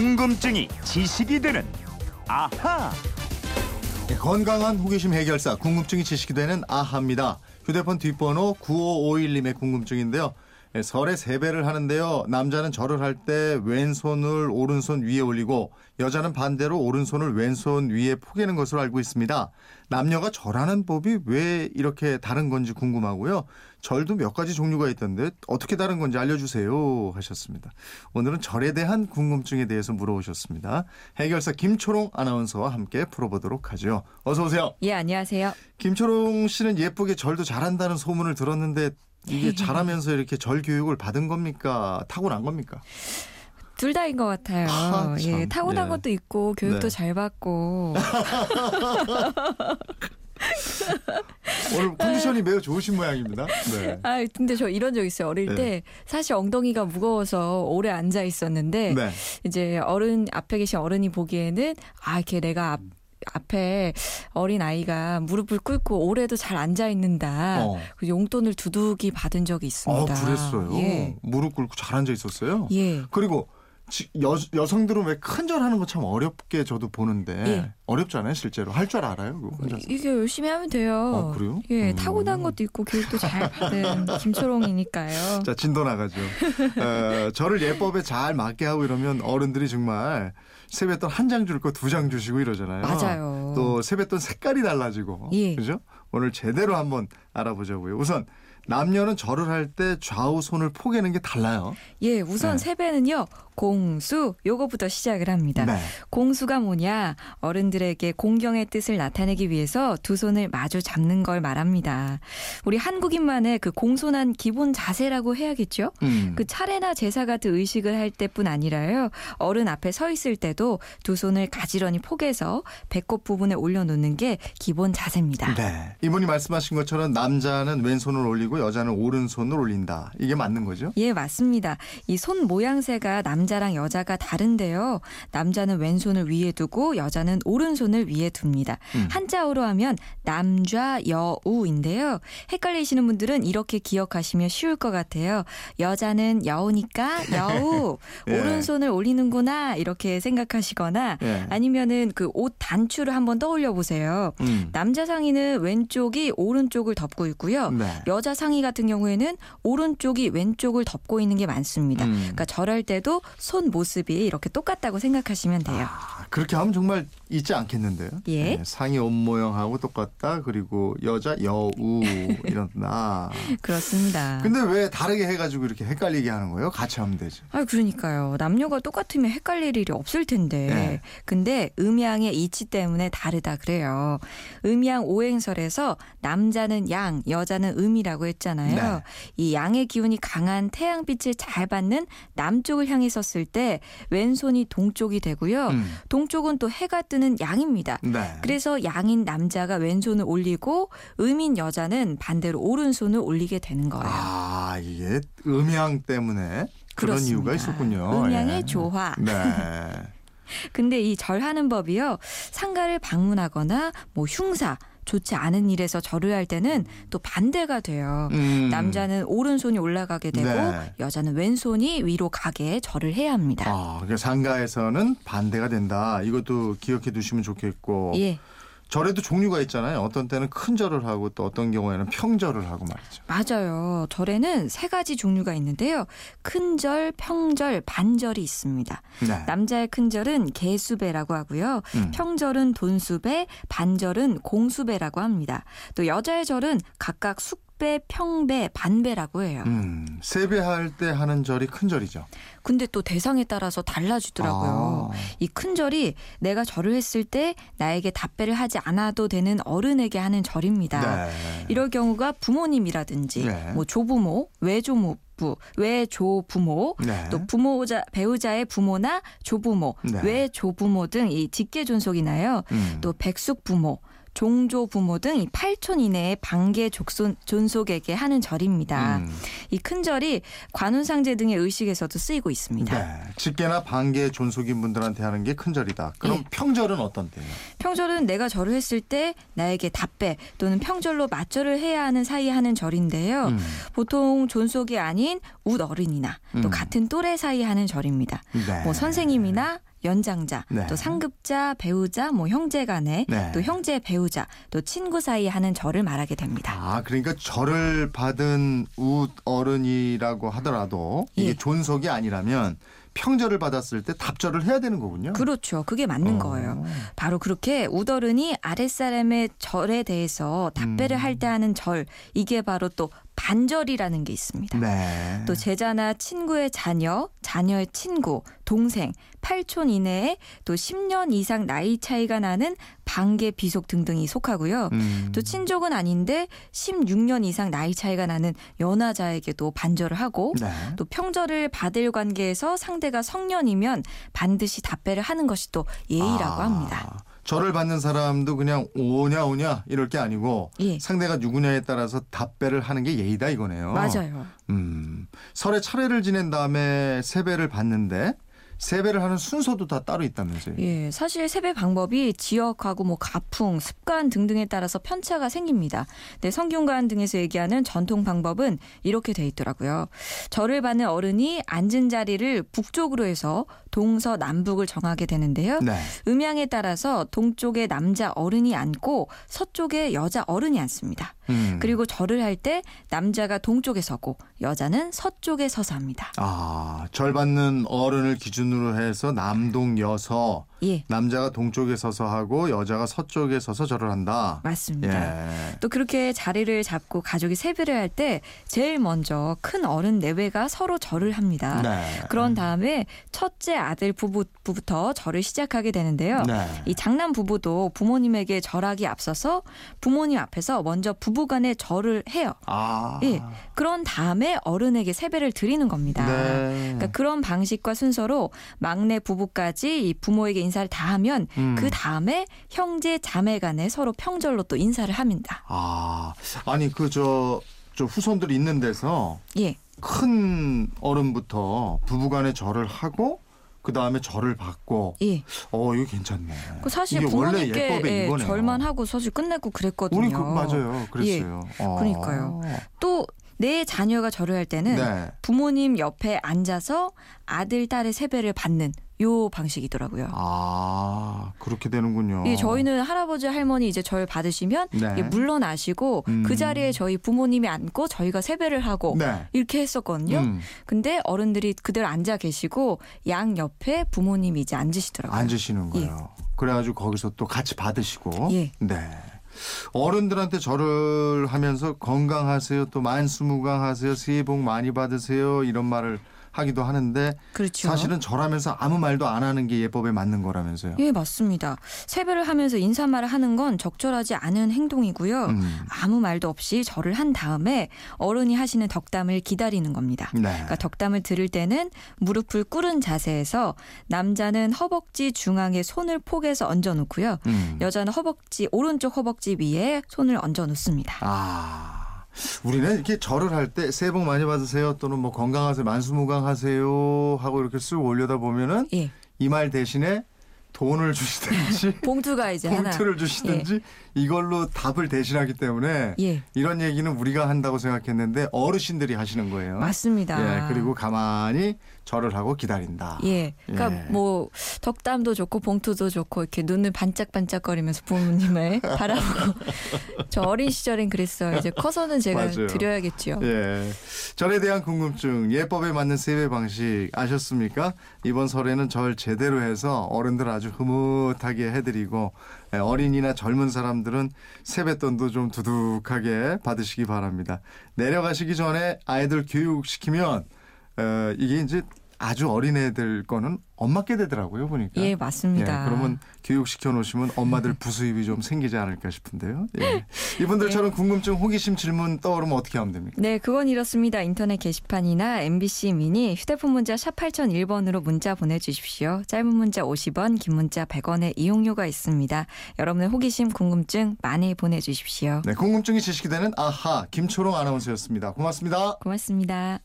궁금증이 지식이 되는 아하. 네, 건강한 호기심 해결사 궁금증이 지식이 되는 아하입니다. 휴대폰 뒷번호 9551님의 궁금증인데요. 예, 설에 세배를 하는데요. 남자는 절을 할 때 왼손을 오른손 위에 올리고 여자는 반대로 오른손을 왼손 위에 포개는 것으로 알고 있습니다. 남녀가 절하는 법이 왜 이렇게 다른 건지 궁금하고요. 절도 몇 가지 종류가 있던데 어떻게 다른 건지 알려주세요 하셨습니다. 오늘은 절에 대한 궁금증에 대해서 물어보셨습니다. 해결사 김초롱 아나운서와 함께 풀어보도록 하죠. 어서 오세요. 예, 안녕하세요. 김초롱 씨는 예쁘게 절도 잘한다는 소문을 들었는데 이게 잘하면서 이렇게 절 교육을 받은 겁니까? 타고난 겁니까? 둘 다인 것 같아요. 아, 참. 예, 타고난 예. 것도 있고 교육도 네. 잘 받고. 오늘 컨디션이 매우 좋으신 모양입니다. 네. 아, 근데 저 이런 적 있어요. 어릴 네. 때 사실 엉덩이가 무거워서 오래 앉아 있었는데 네. 이제 어른 앞에 계신 어른이 보기에는 아, 이렇게 내가 앞 앞에 어린 아이가 무릎을 꿇고 오래도 잘 앉아 있는다. 어. 그 용돈을 두둑이 받은 적이 아, 있습니다. 그랬어요. 예. 무릎 꿇고 잘 앉아 있었어요. 예. 그리고 지- 여, 여성들은 왜 큰절 하는 거 참 어렵게 저도 보는데 예. 어렵잖아요, 실제로. 할 줄 알아요. 이게 열심히 하면 돼요. 어, 그래요? 예, 음. 타고난 것도 있고 교육도 잘 받은 김초롱이니까요. 자, 진도 나가죠. 어, 저를 예법에 잘 맞게 하고 이러면 어른들이 정말 세뱃돈 한 장 줄 거 두 장 주시고 이러잖아요. 맞아요. 또 세뱃돈 색깔이 달라지고. 예. 그죠? 오늘 제대로 한번 알아보자고요. 우선 남녀는 절을 할 때 좌우 손을 포개는 게 달라요. 예, 우선 네. 세배는요, 공수, 요거부터 시작을 합니다. 네. 공수가 뭐냐? 어른들에게 공경의 뜻을 나타내기 위해서 두 손을 마주 잡는 걸 말합니다. 우리 한국인만의 그 공손한 기본 자세라고 해야겠죠? 음. 그 차례나 제사 같은 의식을 할 때뿐 아니라요. 어른 앞에 서 있을 때도 두 손을 가지런히 포개서 배꼽 부분에 올려놓는 게 기본 자세입니다. 네. 이분이 말씀하신 것처럼 남자는 왼손을 올리고 여자는 오른손을 올린다. 이게 맞는 거죠? 예, 맞습니다. 이 손 모양새가 남자 랑 여자가 다른데요. 남자는 왼손을 위에 두고 여자는 오른손을 위에 둡니다. 음. 한자어로 하면 남좌 여우인데요. 헷갈리시는 분들은 이렇게 기억하시면 쉬울 것 같아요. 여자는 여우니까 여우, 예. 오른손을 올리는구나 이렇게 생각하시거나 예. 아니면은 그 옷 단추를 한번 떠올려 보세요. 음. 남자 상의는 왼쪽이 오른쪽을 덮고 있고요. 네. 여자 상의 같은 경우에는 오른쪽이 왼쪽을 덮고 있는 게 많습니다. 음. 그러니까 절할 때도 손 모습이 이렇게 똑같다고 생각하시면 돼요. 아, 그렇게 하면 정말 있지 않겠는데요? 예. 네, 상의 옷 모양하고 똑같다. 그리고 여자 여우 이런다. 그렇습니다. 근데 왜 다르게 해가지고 이렇게 헷갈리게 하는 거예요? 같이 하면 되죠. 아, 그러니까요. 남녀가 똑같으면 헷갈릴 일이 없을 텐데. 네. 근데 음양의 이치 때문에 다르다 그래요. 음양 오행설에서 남자는 양, 여자는 음이라고 했잖아요. 네. 이 양의 기운이 강한 태양빛을 잘 받는 남쪽을 향해 섰을 때 왼손이 동쪽이 되고요. 음. 동쪽은 또 해가 뜨는 양입니다. 네. 그래서 양인 남자가 왼손을 올리고 음인 여자는 반대로 오른손을 올리게 되는 거예요. 아 이게 음양 때문에 그런 그렇습니다. 이유가 있었군요. 음양의 예. 조화. 네. 근데 이 절하는 법이요. 상가를 방문하거나 뭐 흉사 좋지 않은 일에서 절을 할 때는 또 반대가 돼요. 음. 남자는 오른손이 올라가게 되고 네. 여자는 왼손이 위로 가게 절을 해야 합니다. 아, 그러니까 상가에서는 반대가 된다. 이것도 기억해 두시면 좋겠고. 예. 절에도 종류가 있잖아요. 어떤 때는 큰 절을 하고 또 어떤 경우에는 평절을 하고 말이죠. 맞아요. 절에는 세 가지 종류가 있는데요. 큰 절, 평절, 반절이 있습니다. 네. 남자의 큰 절은 개수배라고 하고요. 음. 평절은 돈수배, 반절은 공수배라고 합니다. 또 여자의 절은 각각 숙 배, 평배, 반배라고 해요. 음, 세배할 때 하는 절이 큰 절이죠. 근데 또 대상에 따라서 달라지더라고요. 아. 이 큰 절이 내가 절을 했을 때 나에게 답배를 하지 않아도 되는 어른에게 하는 절입니다. 네. 이럴 경우가 부모님이라든지 네. 뭐 조부모, 외조모, 부, 외조 부모, 네. 또 부모자 배우자의 부모나 조부모, 네. 외조 부모 등 이 직계 존속이나요. 음. 또 백숙 부모, 종조 부모 등이 8촌 이내의 반계 족손 존속에게 하는 절입니다. 음. 이 큰 절이 관운상제 등의 의식에서도 쓰이고 있습니다. 네. 직계나 반계 존속인 분들한테 하는 게 큰 절이다. 그럼 예. 평절은 어떤 때예요? 평절은 내가 절을 했을 때 나에게 답배 또는 평절로 맞절을 해야 하는 사이에 하는 절인데요. 음. 보통 존속이 아닌 웃 어른이나 또 음. 같은 또래 사이에 하는 절입니다. 네. 뭐 선생님이나 연장자, 네. 또 상급자, 배우자, 뭐 형제 간에, 네. 또 형제 배우자, 또 친구 사이에 하는 절을 말하게 됩니다. 아, 그러니까 절을 받은 웃 어른이라고 하더라도 이게 예. 존속이 아니라면 평절을 받았을 때 답절을 해야 되는 거군요. 그렇죠. 그게 맞는 어. 거예요. 바로 그렇게 우더른이 아랫사람의 절에 대해서 답배를 음. 할때 하는 절, 이게 바로 또 반절이라는 게 있습니다. 네. 또 제자나 친구의 자녀, 자녀의 친구, 동생, 8촌 이내에 또 10년 이상 나이 차이가 나는 반계 비속 등등이 속하고요. 음. 또 친족은 아닌데 16년 이상 나이 차이가 나는 연하자에게도 반절을 하고 네. 또 평절을 받을 관계에서 상대가 성년이면 반드시 답배를 하는 것이 또 예의라고 아, 합니다. 절을 받는 사람도 그냥 오냐 오냐 이럴 게 아니고 예. 상대가 누구냐에 따라서 답배를 하는 게 예의다 이거네요. 맞아요. 음. 설에 차례를 지낸 다음에 세배를 받는데 세배를 하는 순서도 다 따로 있다면서요. 예, 사실 세배 방법이 지역하고 뭐 가풍, 습관 등등에 따라서 편차가 생깁니다. 네, 성균관 등에서 얘기하는 전통 방법은 이렇게 돼 있더라고요. 절을 받는 어른이 앉은 자리를 북쪽으로 해서 동서 남북을 정하게 되는데요. 네. 음양에 따라서 동쪽에 남자 어른이 앉고 서쪽에 여자 어른이 앉습니다. 음. 그리고 절을 할 때 남자가 동쪽에 서고 여자는 서쪽에 서서 합니다. 아, 절 받는 어른을 기준으로 해서 남동 여서 예, 남자가 동쪽에 서서 하고 여자가 서쪽에 서서 절을 한다. 맞습니다. 예. 또 그렇게 자리를 잡고 가족이 세배를 할 때 제일 먼저 큰 어른 내외가 서로 절을 합니다. 네. 그런 다음에 첫째 아들 부부부터 절을 시작하게 되는데요. 네. 이 장남 부부도 부모님에게 절하기 앞서서 부모님 앞에서 먼저 부부간에 절을 해요. 아. 예. 그런 다음에 어른에게 세배를 드리는 겁니다. 네. 그러니까 그런 방식과 순서로 막내 부부까지 이 부모에게 인사를 다 하면 음. 그 다음에 형제 자매 간에 서로 평절로 또 인사를 합니다. 아, 아니 그저 저 후손들이 있는 데서 예. 큰 어른부터 부부간에 절을 하고 그 다음에 절을 받고 예. 어 이거 괜찮네. 그 사실 부모님께 예. 절만 하고 사실 끝내고 그랬거든요. 우리 그 맞아요. 그랬어요. 어. 그러니까요. 또 내 자녀가 절을 할 때는 네. 부모님 옆에 앉아서 아들 딸의 세배를 받는 요 방식이더라고요. 아 그렇게 되는군요. 예, 저희는 할아버지 할머니 이제 절 받으시면 네. 예, 물러나시고 음. 그 자리에 저희 부모님이 앉고 저희가 세배를 하고 네. 이렇게 했었거든요. 음, 근데 어른들이 그대로 앉아 계시고 양 옆에 부모님이 이제 앉으시더라고요. 앉으시는 거예요. 그래가지고 거기서 또 같이 받으시고. 예. 네. 어른들한테 절을 하면서 건강하세요, 또 만수무강하세요, 새해 복 많이 받으세요 이런 말을 하기도 하는데 그렇죠. 사실은 절하면서 아무 말도 안 하는 게 예법에 맞는 거라면서요. 예, 맞습니다. 세배를 하면서 인사말을 하는 건 적절하지 않은 행동이고요. 음. 아무 말도 없이 절을 한 다음에 어른이 하시는 덕담을 기다리는 겁니다. 네. 그러니까 덕담을 들을 때는 무릎을 꿇은 자세에서 남자는 허벅지 중앙에 손을 포개서 얹어 놓고요. 음. 여자는 허벅지 오른쪽 허벅지 위에 손을 얹어 놓습니다. 아. 우리는 이렇게 절을 할 때 새해 복 많이 받으세요 또는 뭐 건강하세요 만수무강하세요 하고 이렇게 쓱 올려다 보면은 예. 이말 대신에 돈을 주시든지 봉투가 이제 하나 봉투를 주시든지 이걸로 답을 대신하기 때문에 예. 이런 얘기는 우리가 한다고 생각했는데 어르신들이 하시는 거예요. 맞습니다. 예, 그리고 가만히 절을 하고 기다린다. 예. 그러니까 예. 뭐 덕담도 좋고 봉투도 좋고 이렇게 눈을 반짝반짝거리면서 부모님을 바라보고 저 어린 시절엔 그랬어요. 이제 커서는 제가 맞아요. 드려야겠죠. 예. 절에 대한 궁금증, 예법에 맞는 세배 방식 아셨습니까? 이번 설에는 절 제대로 해서 어른들 아주 흐뭇하게 해드리고 예, 어린이나 젊은 사람들은 세뱃돈도 좀 두둑하게 받으시기 바랍니다. 내려가시기 전에 아이들 교육시키면 어, 이게 이제 아주 어린 애들 거는 엄마께 되더라고요 보니까. 예, 맞습니다. 예, 그러면 교육시켜 놓으시면 엄마들 부수입이 좀 생기지 않을까 싶은데요. 예. 이분들처럼 궁금증, 호기심, 질문 떠오르면 어떻게 하면 됩니까? 네, 그건 이렇습니다. 인터넷 게시판이나 MBC 미니 휴대폰 문자 샵 8001번으로 문자 보내주십시오. 짧은 문자 50원, 긴 문자 100원의 이용료가 있습니다. 여러분의 호기심, 궁금증 많이 보내주십시오. 네, 궁금증이 지식이 되는 아하 김초롱 아나운서였습니다. 고맙습니다. 고맙습니다.